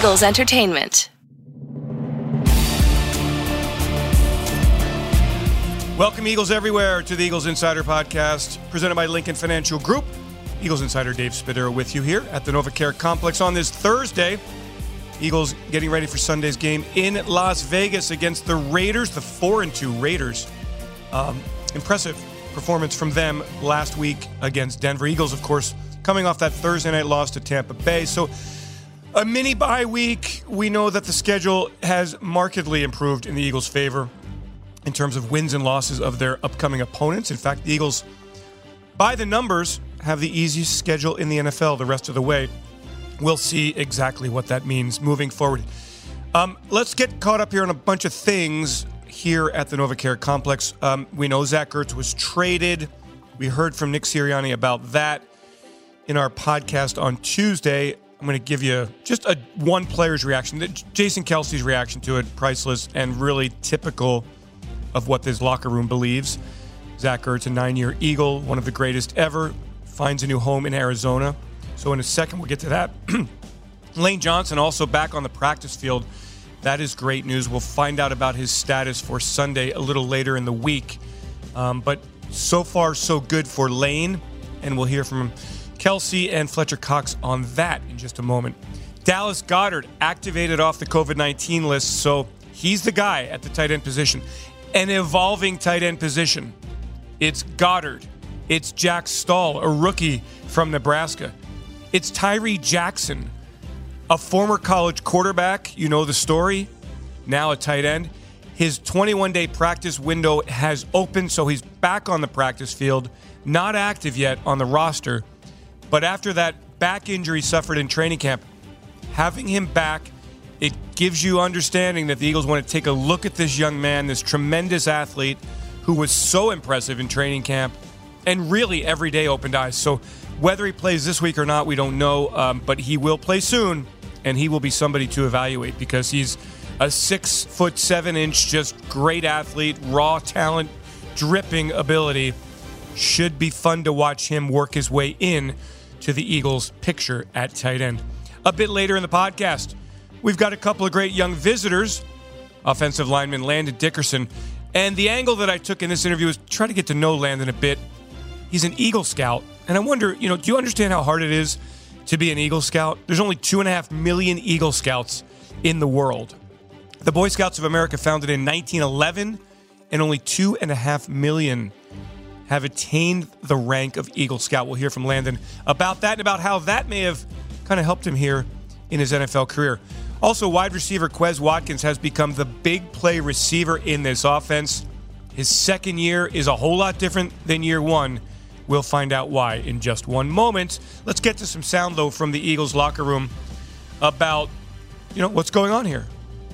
Eagles Entertainment. Welcome, Eagles everywhere, to the Eagles Insider Podcast, presented by Lincoln Financial Group. Eagles Insider Dave Spadaro with you here at the NovaCare Complex on this Thursday. Eagles getting ready for Sunday's game in Las Vegas against the Raiders, the four and two Raiders. Um, impressive performance from them last week against Denver Eagles, of course, coming off that Thursday night loss to Tampa Bay. So a mini bye week. We know that the schedule has markedly improved in the Eagles' favor in terms of wins and losses of their upcoming opponents. In fact, the Eagles, by the numbers, have the easiest schedule in the NFL the rest of the way. We'll see exactly what that means moving forward. Um, let's get caught up here on a bunch of things here at the NovaCare Complex. Um, we know Zach Ertz was traded. We heard from Nick Sirianni about that in our podcast on Tuesday. I'm going to give you just a one player's reaction. Jason Kelce's reaction to it, priceless and really typical of what this locker room believes. Zach Ertz, a nine-year Eagle, one of the greatest ever, finds a new home in Arizona. So in a second, we'll get to that. Lane Johnson also back on the practice field. That is great news. We'll find out about his status for Sunday a little later in the week. Um, but so far, so good for Lane, and we'll hear from Kelce and Fletcher Cox on that in just a moment. Dallas Goedert activated off the COVID 19 list, so he's the guy at the tight end position. An evolving tight end position. It's Goedert. It's Jack Stoll, a rookie from Nebraska. It's Tyree Jackson, a former college quarterback. You know the story. Now a tight end. His 21 day practice window has opened, so he's back on the practice field, not active yet on the roster. But after that back injury suffered in training camp, having him back, it gives you understanding that the Eagles want to take a look at this young man, this tremendous athlete who was so impressive in training camp and really every day opened eyes. So whether he plays this week or not, we don't know, um, but he will play soon, and he will be somebody to evaluate because he's a six foot seven inch, just great athlete, raw talent, dripping ability. Should be fun to watch him work his way in to the Eagles' picture at tight end. A bit later in the podcast, we've got a couple of great young visitors offensive lineman Landon Dickerson. And the angle that I took in this interview is try to get to know Landon a bit. He's an Eagle Scout, and I wonder, you know, do you understand how hard it is to be an Eagle Scout? There's only two and a half million Eagle Scouts in the world. The Boy Scouts of America founded in 1911, and only two and a half million have attained the rank of Eagle Scout. We'll hear from Landon about that and about how that may have kind of helped him here in his NFL career. Also, wide receiver Quez Watkins has become the big play receiver in this offense. His second year is a whole lot different than year one We'll find out why in just one moment. Let's get to some sound, though, from the Eagles locker room about, you know, what's going on here.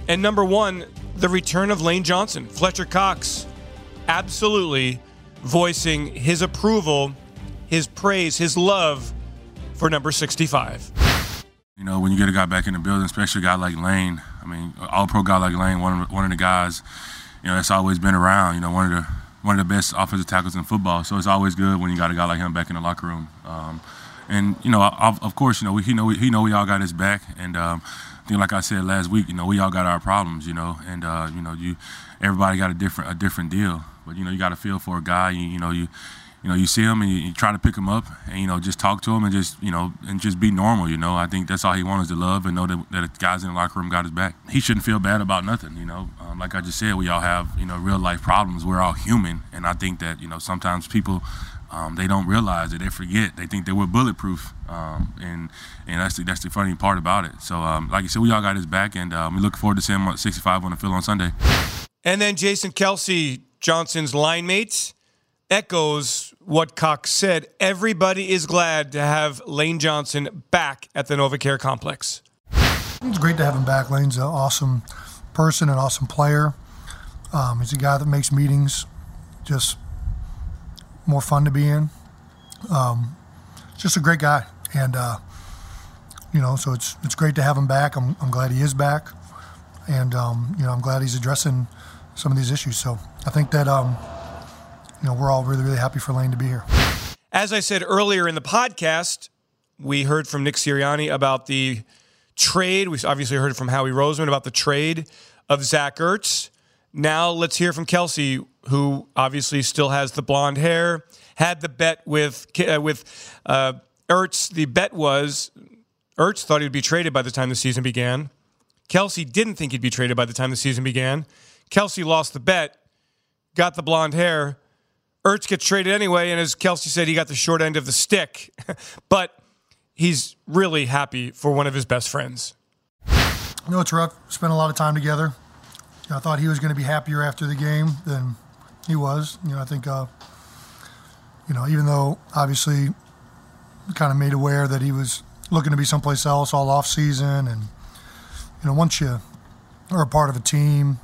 And number one, the return of Lane Johnson. Fletcher Cox absolutely voicing his approval, his praise, his love for number 65. You know, when you get a guy back in the building, especially a guy like Lane, I mean, all pro guy like Lane, one of, one of the guys, you know, that's always been around, you know, one of the one of the best offensive tackles in football. So it's always good when you got a guy like him back in the locker room. Um, and you know, of, of, course, you know, we, he know he know we all got his back. And um, I think, like I said last week, you know, we all got our problems. You know, and uh, you know, you everybody got a different a different deal. But you know, you got to feel for a guy. You, you know, you you know, you see him and you, you, try to pick him up and, you know, just talk to him and just, you know, and just be normal, you know. I think that's all he wants is to love and know that, that the guys in the locker room got his back. He shouldn't feel bad about nothing, you know. Um, like I just said, we all have, you know, real life problems. We're all human. And I think that, you know, sometimes people, um, they don't realize it. They forget. They think that we're bulletproof. Um, and and that's the, that's the funny part about it. So, um, like you said, we all got his back. And um, we look forward to seeing him at 65 on the field on Sunday. And then Jason Kelce, Johnson's line mates echoes what Cox said. Everybody is glad to have Lane Johnson back at the NovaCare complex. It's great to have him back. Lane's an awesome person, an awesome player. Um, he's a guy that makes meetings just more fun to be in. Um, just a great guy, and uh, you know, so it's it's great to have him back. I'm, I'm glad he is back, and um, you know, I'm glad he's addressing some of these issues. So I think that um, you know, we're all really, really happy for Lane to be here. As I said earlier in the podcast, we heard from Nick Sirianni about the trade. We obviously heard from Howie Roseman about the trade of Zach Ertz. Now let's hear from Kelce, who obviously still has the blonde hair. Had the bet with uh, with uh, Ertz. The bet was Ertz thought he would be traded by the time the season began. Kelce didn't think he'd be traded by the time the season began. Kelce lost the bet, got the blonde hair. Ertz gets traded anyway, and as Kelce said, he got the short end of the stick. but he's really happy for one of his best friends. You know, it's rough. Spent a lot of time together. I thought he was going to be happier after the game than he was. You know, I think, uh, you know, even though obviously kind of made aware that he was looking to be someplace else all off season, and you know, once you are a part of a team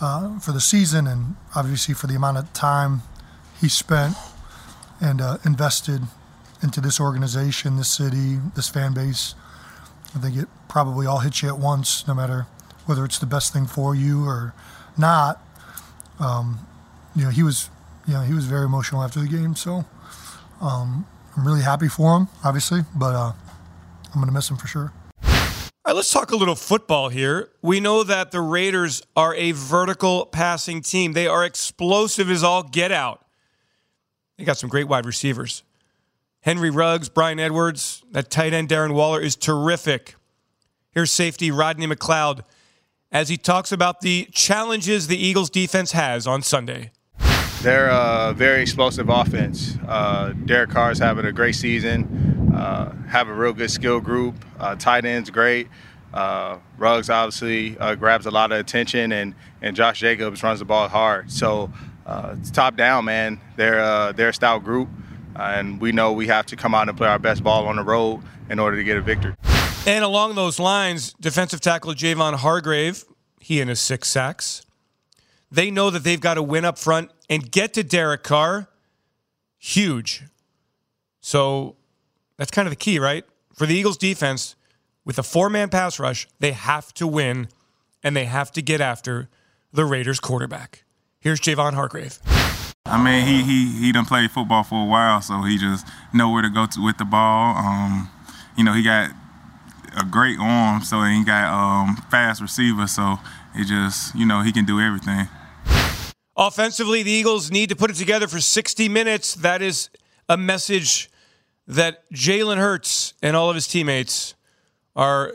uh, for the season, and obviously for the amount of time he spent and uh, invested into this organization, this city, this fan base. I think it probably all hits you at once, no matter whether it's the best thing for you or not. Um, you know, he was, you know, he was very emotional after the game. So um, I'm really happy for him, obviously, but uh, I'm going to miss him for sure. Let's talk a little football here. We know that the Raiders are a vertical passing team. They are explosive as all get out. They got some great wide receivers. Henry Ruggs, Bryan Edwards, that tight end Darren Waller is terrific. Here's safety Rodney McLeod as he talks about the challenges the Eagles defense has on Sunday. They're a very explosive offense. Uh, Derek Carr's having a great season, uh, have a real good skill group. Uh, tight end's great. Uh, Ruggs obviously uh, grabs a lot of attention, and, and Josh Jacobs runs the ball hard. So uh, it's top down, man. They're uh, they're a stout group, and we know we have to come out and play our best ball on the road in order to get a victory. And along those lines, defensive tackle Javon Hargrave, he and his six sacks. They know that they've got to win up front and get to Derek Carr. Huge. So that's kind of the key, right? For the Eagles defense, with a four man pass rush, they have to win and they have to get after the Raiders quarterback. Here's Javon Hargrave. I mean, he he he done played football for a while, so he just know where to go to with the ball. Um, you know, he got a great arm, so he got um, fast receiver, so it just you know he can do everything. Offensively, the Eagles need to put it together for 60 minutes. That is a message that Jalen Hurts and all of his teammates are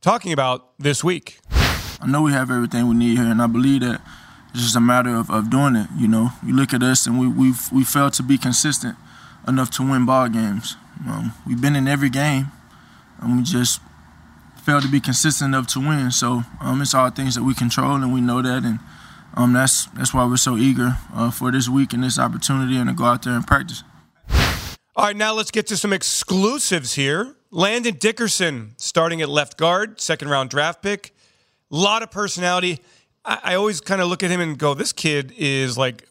talking about this week. I know we have everything we need here, and I believe that it's just a matter of, of doing it. You know, you look at us and we we've we failed to be consistent enough to win ball games. Um, we've been in every game, and we just failed to be consistent enough to win. So um, it's all things that we control, and we know that, and um, that's that's why we're so eager uh, for this week and this opportunity, and to go out there and practice. All right, now let's get to some exclusives here. Landon Dickerson starting at left guard, second round draft pick. A lot of personality. I, I always kind of look at him and go, this kid is like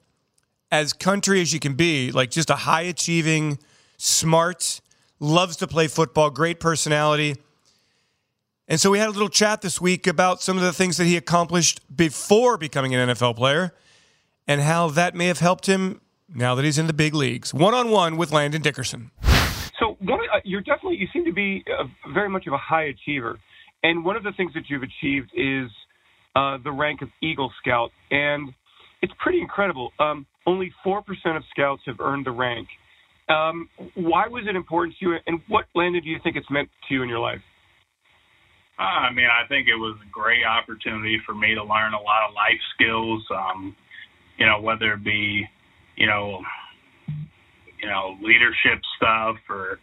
as country as you can be, like just a high achieving, smart, loves to play football, great personality. And so we had a little chat this week about some of the things that he accomplished before becoming an NFL player and how that may have helped him now that he's in the big leagues. One on one with Landon Dickerson. So one, uh, you're definitely you seem to be a, very much of a high achiever, and one of the things that you've achieved is uh, the rank of Eagle Scout, and it's pretty incredible. Um, only four percent of scouts have earned the rank. Um, why was it important to you, and what Landon do you think it's meant to you in your life? I mean, I think it was a great opportunity for me to learn a lot of life skills. Um, you know, whether it be, you know, you know, leadership stuff or,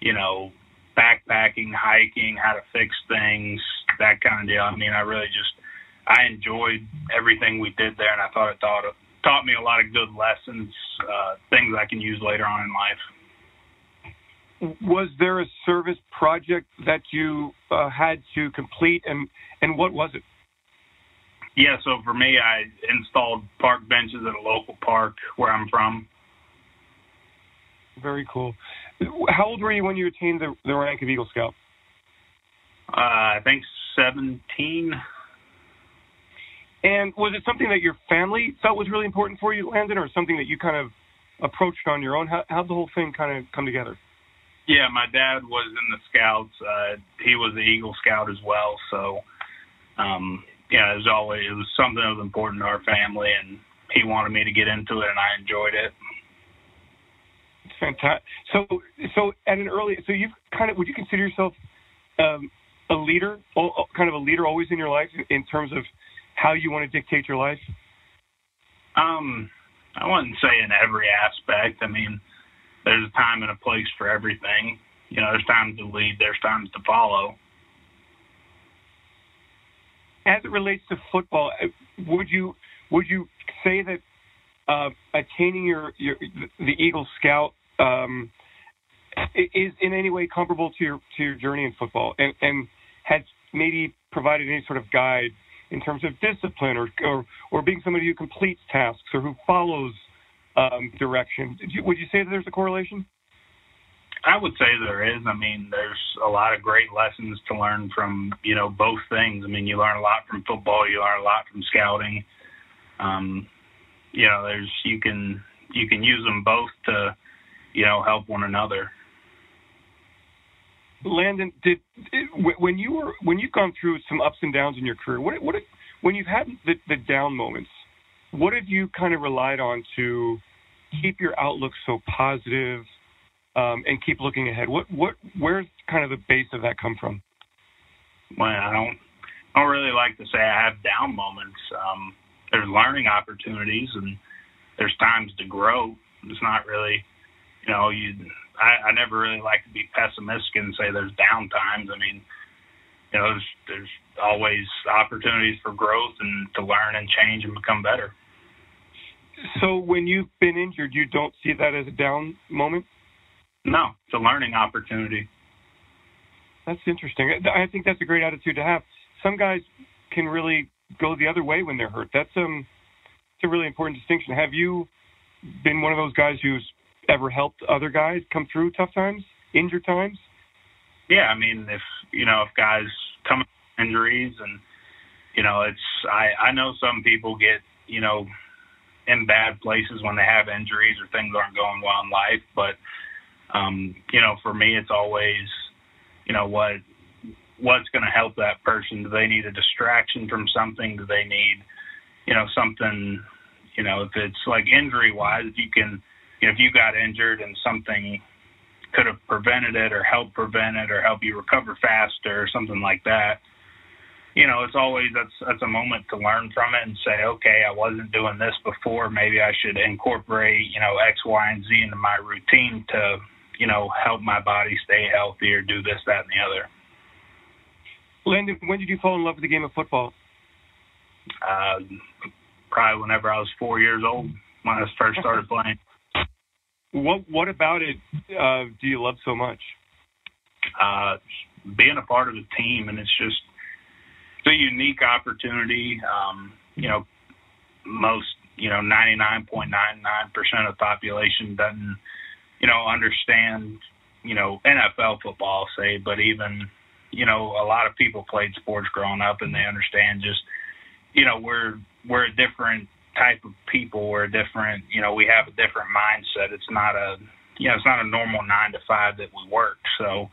you know, backpacking, hiking, how to fix things, that kind of deal. I mean, I really just I enjoyed everything we did there, and I thought it taught taught me a lot of good lessons, uh, things I can use later on in life was there a service project that you uh, had to complete, and and what was it? Yeah, so for me, I installed park benches at a local park where I'm from. Very cool. How old were you when you attained the, the rank of Eagle Scout? Uh, I think 17. And was it something that your family felt was really important for you, Landon, or something that you kind of approached on your own? How, how'd the whole thing kind of come together? Yeah, my dad was in the Scouts. Uh, he was the Eagle Scout as well. So, um, yeah, it was always it was something that was important to our family, and he wanted me to get into it, and I enjoyed it. Fantastic. So, so at an early, so you've kind of would you consider yourself um, a leader, kind of a leader always in your life in terms of how you want to dictate your life? Um, I wouldn't say in every aspect. I mean, there's a time and a place for everything. You know, there's times to lead, there's times to follow. As it relates to football, uh, would you would you say that uh, attaining your, your the Eagle Scout um, is in any way comparable to your to your journey in football, and and has maybe provided any sort of guide in terms of discipline or or, or being somebody who completes tasks or who follows um, direction. Would you say that there's a correlation? I would say there is. I mean, there's a lot of great lessons to learn from you know both things. I mean, you learn a lot from football, you learn a lot from scouting. Um, you know, there's you can you can use them both to you know help one another. Landon, did when you were when you've gone through some ups and downs in your career, what what when you've had the, the down moments, what have you kind of relied on to keep your outlook so positive um, and keep looking ahead? What what where's kind of the base of that come from? Well, I don't I don't really like to say I have down moments. Um, there's learning opportunities and there's times to grow. It's not really, you know, you. I, I never really like to be pessimistic and say there's down times. I mean, you know, there's there's always opportunities for growth and to learn and change and become better. So when you've been injured, you don't see that as a down moment? No, it's a learning opportunity. That's interesting. I think that's a great attitude to have. Some guys can really go the other way when they're hurt. That's um, it's a really important distinction. Have you been one of those guys who's ever helped other guys come through tough times, injured times? Yeah, I mean, if you know, if guys come with injuries and you know, it's I I know some people get you know in bad places when they have injuries or things aren't going well in life. But um, you know, for me, it's always you know what what's going to help that person. Do they need a distraction from something? Do they need you know something? You know, if it's like injury wise, if you can, you know, if you got injured and something could have prevented it or helped prevent it or help you recover faster or something like that you know, it's always that's that's a moment to learn from it and say, okay, I wasn't doing this before. Maybe I should incorporate, you know, X, Y, and Z into my routine to, you know, help my body stay healthy or do this, that, and the other. Landon, when did you fall in love with the game of football? Uh, probably whenever I was four years old when I first started playing. What What about it uh, do you love so much? Uh, being a part of the team, and it's just it's a unique opportunity. Um, you know, most you know 99.99% of the population doesn't you know understand you know NFL football say, but even you know a lot of people played sports growing up and they understand just you know we're we're a different type of people. We're a different you know we have a different mindset. It's not a you know it's not a normal nine to five that we work. So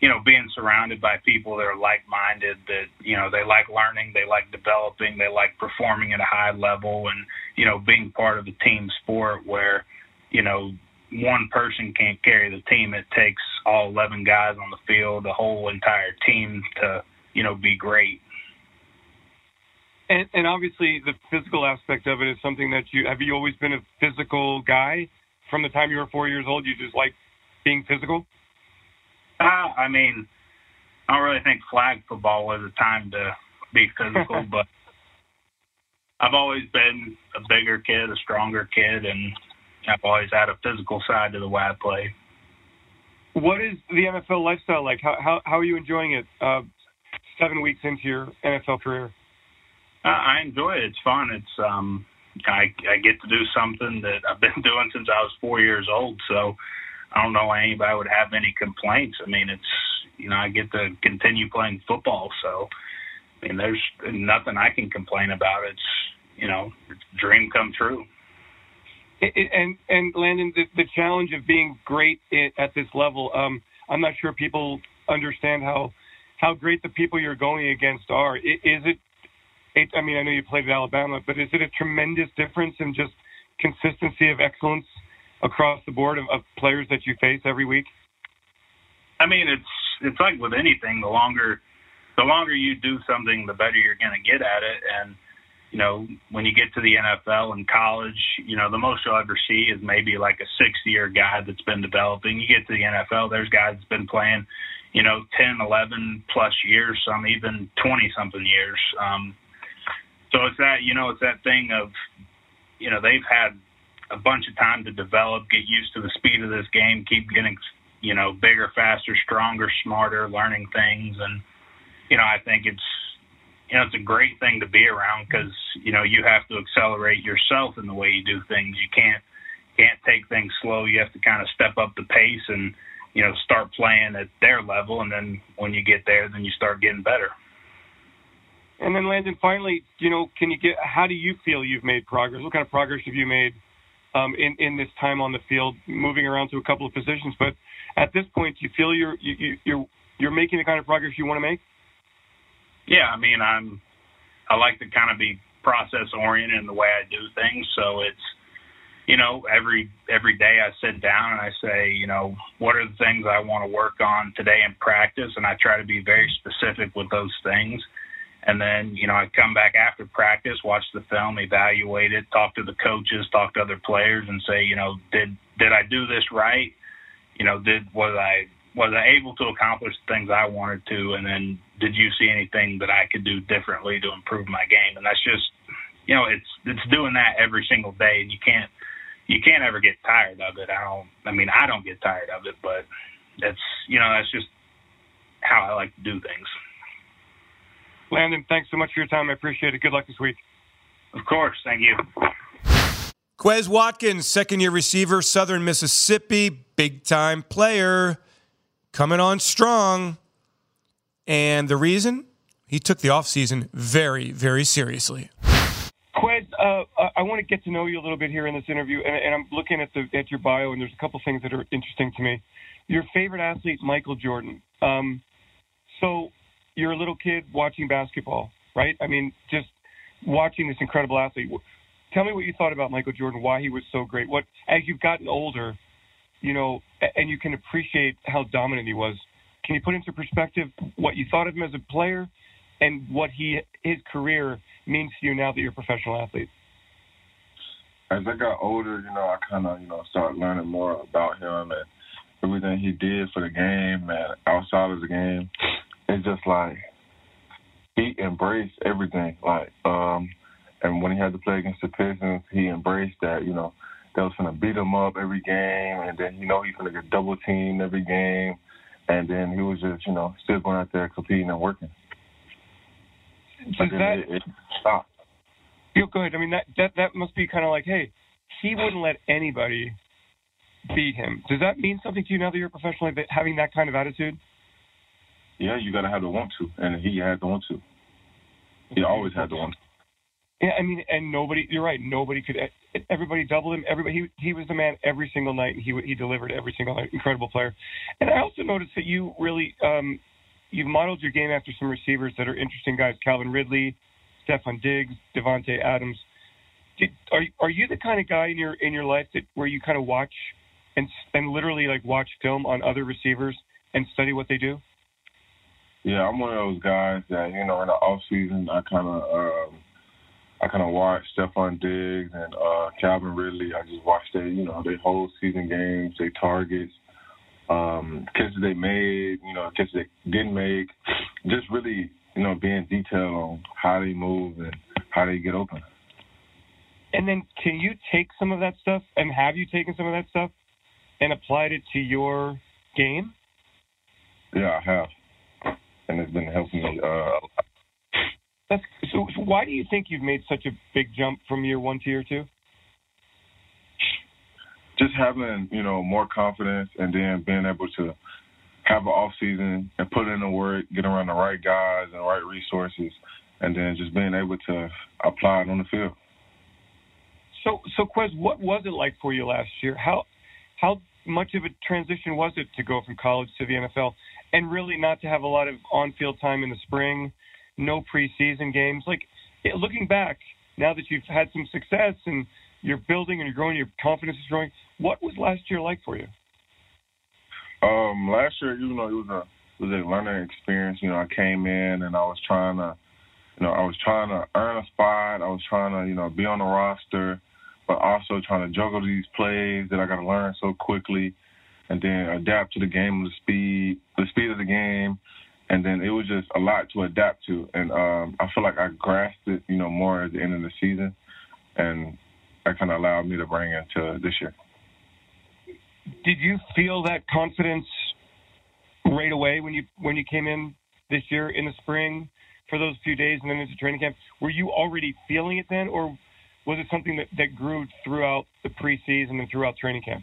you know, being surrounded by people that are like-minded, that you know, they like learning, they like developing, they like performing at a high level, and you know, being part of a team sport where, you know, one person can't carry the team. It takes all 11 guys on the field, the whole entire team to, you know, be great. And, and obviously, the physical aspect of it is something that you have. You always been a physical guy from the time you were four years old. You just like being physical. Uh, I mean, I don't really think flag football was a time to be physical, but I've always been a bigger kid, a stronger kid, and I've always had a physical side to the way I play. What is the NFL lifestyle like? How how, how are you enjoying it? Uh, seven weeks into your NFL career. Uh, I enjoy it. It's fun. It's um, I I get to do something that I've been doing since I was four years old. So I don't know why anybody would have any complaints. I mean, it's you know I get to continue playing football, so I mean, there's nothing I can complain about. It's you know, it's dream come true. And and Landon, the, the challenge of being great at this level. Um, I'm not sure people understand how how great the people you're going against are. Is it? I mean, I know you played at Alabama, but is it a tremendous difference in just consistency of excellence across the board of, of players that you face every week? I mean, it's it's like with anything. The longer the longer you do something, the better you're going to get at it. And you know, when you get to the NFL and college, you know, the most you'll ever see is maybe like a six year guy that's been developing. You get to the NFL, there's guys that's been playing, you know, 10, 11 plus years, some even 20 something years. Um, so it's that, you know, it's that thing of, you know, they've had a bunch of time to develop, get used to the speed of this game, keep getting, you know, bigger, faster, stronger, smarter, learning things. And, you know, I think it's, you know, it's a great thing to be around because you know you have to accelerate yourself in the way you do things. You can't can't take things slow. You have to kind of step up the pace and you know start playing at their level, and then when you get there, then you start getting better. And then Landon, finally, you know, can you get? How do you feel you've made progress? What kind of progress have you made um, in in this time on the field, moving around to a couple of positions? But at this point, do you feel you're you, you're you're making the kind of progress you want to make? Yeah, I mean, I'm I like to kind of be process oriented in the way I do things. So it's you know every every day I sit down and I say you know what are the things I want to work on today in practice, and I try to be very specific with those things. And then you know I come back after practice, watch the film, evaluate it, talk to the coaches, talk to other players, and say you know did did I do this right? You know did was I was I able to accomplish the things I wanted to, and then did you see anything that I could do differently to improve my game? And that's just, you know, it's it's doing that every single day, and you can't you can't ever get tired of it. I don't. I mean, I don't get tired of it, but that's you know that's just how I like to do things. Landon, thanks so much for your time. I appreciate it. Good luck this week. Of course. Thank you. Quez Watkins, second year receiver, Southern Mississippi, big time player coming on strong. And the reason? He took the offseason very, very seriously. Quez, uh, I want to get to know you a little bit here in this interview, and, and I'm looking at the at your bio, and there's a couple things that are interesting to me. Your favorite athlete, Michael Jordan. Um, so you're a little kid watching basketball, right? I mean, just watching this incredible athlete. Tell me what you thought about Michael Jordan, why he was so great. What, as you've gotten older, you know, and you can appreciate how dominant he was. Can you put into perspective what you thought of him as a player and what he his career means to you now that you're a professional athlete? As I got older, you know, I kind of, you know, started learning more about him and everything he did for the game and outside of the game. It's just like he embraced everything. Like, um, and when he had to play against the Pistons, he embraced that. You know, they was gonna beat him up every game, and then you know he's gonna get double teamed every game, and then he was just you know still going out there competing and working. Does that it, it stopped. You go ahead. I mean that that that must be kind of like, hey, he wouldn't let anybody beat him. Does that mean something to you now that you're a professional, having that kind of attitude? Yeah, you gotta have the want to, and he had the want to. He always had the want to. Yeah, I mean, and nobody. You're right. Nobody could. Everybody doubled him. Everybody. He he was the man every single night, he he delivered every single night. Incredible player. And I also noticed that you really um, you've modeled your game after some receivers that are interesting guys. Calvin Ridley, Stefon Diggs, Davante Adams. Did, are are you the kind of guy in your in your life that where you kind of watch and and literally like watch film on other receivers and study what they do? Yeah, I'm one of those guys that you know in the off season I kind of. Um, I kind of watched Stefon Diggs and uh, Calvin Ridley. I just watched their, you know, their whole season games, their targets, um, catches they made, you know, catches they didn't make. Just really, you know, being detailed on how they move and how they get open. And then, can you take some of that stuff, and have you taken some of that stuff, and applied it to your game? Yeah, I have, and it's been helping me uh, a lot. That's, so, so why do you think you've made such a big jump from year one to year two? Just having you know more confidence, and then being able to have an off season and put in the work, get around the right guys and the right resources, and then just being able to apply it on the field. So, so Quez, what was it like for you last year? How, how much of a transition was it to go from college to the NFL, and really not to have a lot of on-field time in the spring, no preseason games? Like, looking back, now that you've had some success and you're building and you're growing, your confidence is growing. What was last year like for you? Um, last year, you know, it was a it was a learning experience. You know, I came in and I was trying to, you know, I was trying to earn a spot. I was trying to, you know, be on the roster, but also trying to juggle these plays that I got to learn so quickly, and then adapt to the game, the speed, the speed of the game, and then it was just a lot to adapt to. And um, I feel like I grasped it, you know, more at the end of the season, and that kind of allowed me to bring into this year. Did you feel that confidence right away when you when you came in this year in the spring for those few days and then into training camp? Were you already feeling it then, or was it something that, that grew throughout the preseason and throughout training camp?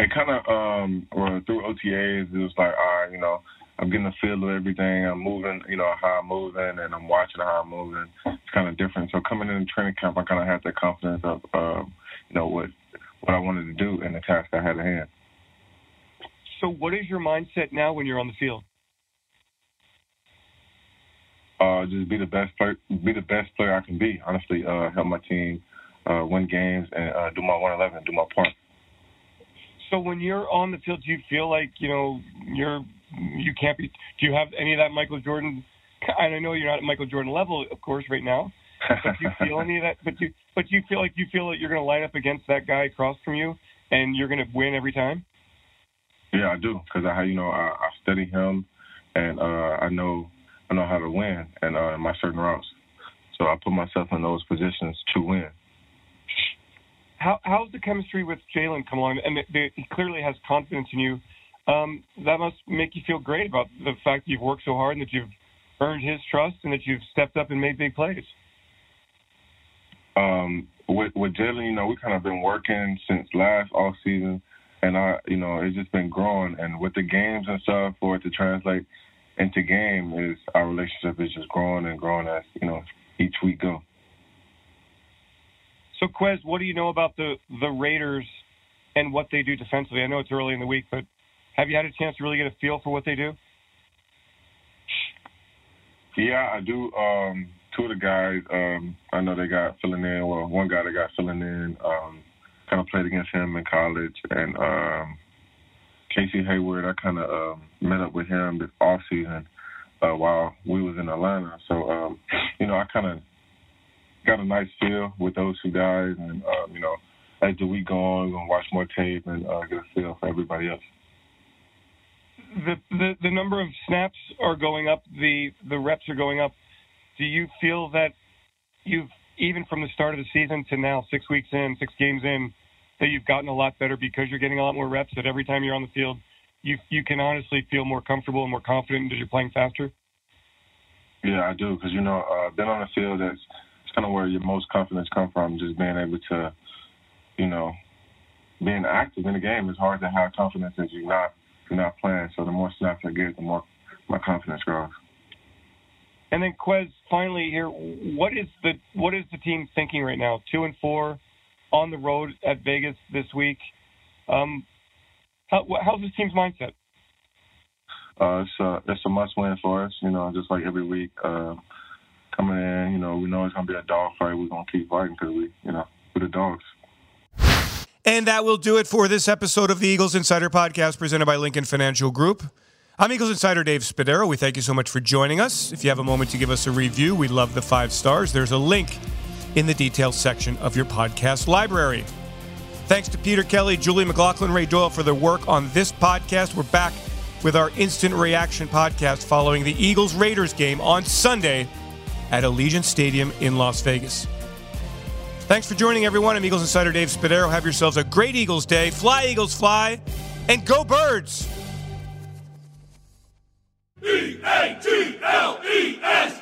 It kind of um, through OTAs, it was like, all right, you know, I'm getting a feel of everything. I'm moving, you know, how I'm moving, and I'm watching how I'm moving. It's kind of different. So coming in training camp, I kind of had that confidence of, um, you know, what what I wanted to do and the task I had at hand. So, what is your mindset now when you're on the field? Uh, just be the best player, be the best player I can be. Honestly, uh, help my team uh, win games and uh, do my 111, do my part. So, when you're on the field, do you feel like you know you're you can't be? Do you have any of that Michael Jordan? And I know you're not at Michael Jordan level, of course, right now. But do you feel any of that? But you but you feel like you feel that you're going to line up against that guy across from you, and you're going to win every time. Yeah, I do, because I you know I, I study him, and uh, I know I know how to win and uh, in my certain routes. So I put myself in those positions to win. How how's the chemistry with Jalen come along? And he clearly has confidence in you um, that must make you feel great about the fact that you've worked so hard and that you've earned his trust and that you've stepped up and made big plays. Um, with with Jalen, you know, we kind of been working since last off season, and I, you know, it's just been growing. And with the games and stuff, for it to translate into game, is our relationship is just growing and growing as you know each week go. So, Quez, what do you know about the the Raiders and what they do defensively? I know it's early in the week, but have you had a chance to really get a feel for what they do? Yeah, I do. Um, two of the guys, um, I know they got filling in. Well, one guy that got filling in, um, kind of played against him in college, and um, Casey Hayward, I kind of um, met up with him this off season uh, while we was in Atlanta. So, um, you know, I kind of got a nice feel with those two guys, and um, you know, as the week go on, we're gonna watch more tape and uh, get a feel for everybody else the, the the number of snaps are going up, the the reps are going up. Do you feel that you've even from the start of the season to now, six weeks in, six games in, that you've gotten a lot better because you're getting a lot more reps. That every time you're on the field, you you can honestly feel more comfortable and more confident that you're playing faster. Yeah, I do because you know, uh, been on the field. That's it's kind of where your most confidence come from. Just being able to, you know, being active in the game. It's hard to have confidence if you're not not playing. So the more snaps I get, the more my confidence grows. And then Quez, finally here, what is the what is the team thinking right now? Two and four, on the road at Vegas this week. Um, how, how's this team's mindset? Uh, it's a it's a must win for us. You know, just like every week, uh, coming in. You know, we know it's gonna be a dog fight. We're gonna keep fighting because we, you know, we're the dogs. And that will do it for this episode of the Eagles Insider Podcast presented by Lincoln Financial Group. I'm Eagles Insider Dave Spadaro. We thank you so much for joining us. If you have a moment to give us a review, we'd love the five stars. There's a link in the details section of your podcast library. Thanks to Peter Kelly, Julie McLaughlin, Ray Doyle for their work on this podcast. We're back with our instant reaction podcast following the Eagles Raiders game on Sunday at Allegiant Stadium in Las Vegas. Thanks for joining, everyone. I'm Eagles Insider Dave Spadaro. Have yourselves a great Eagles day. Fly, Eagles, fly, and go, birds! E A T L E S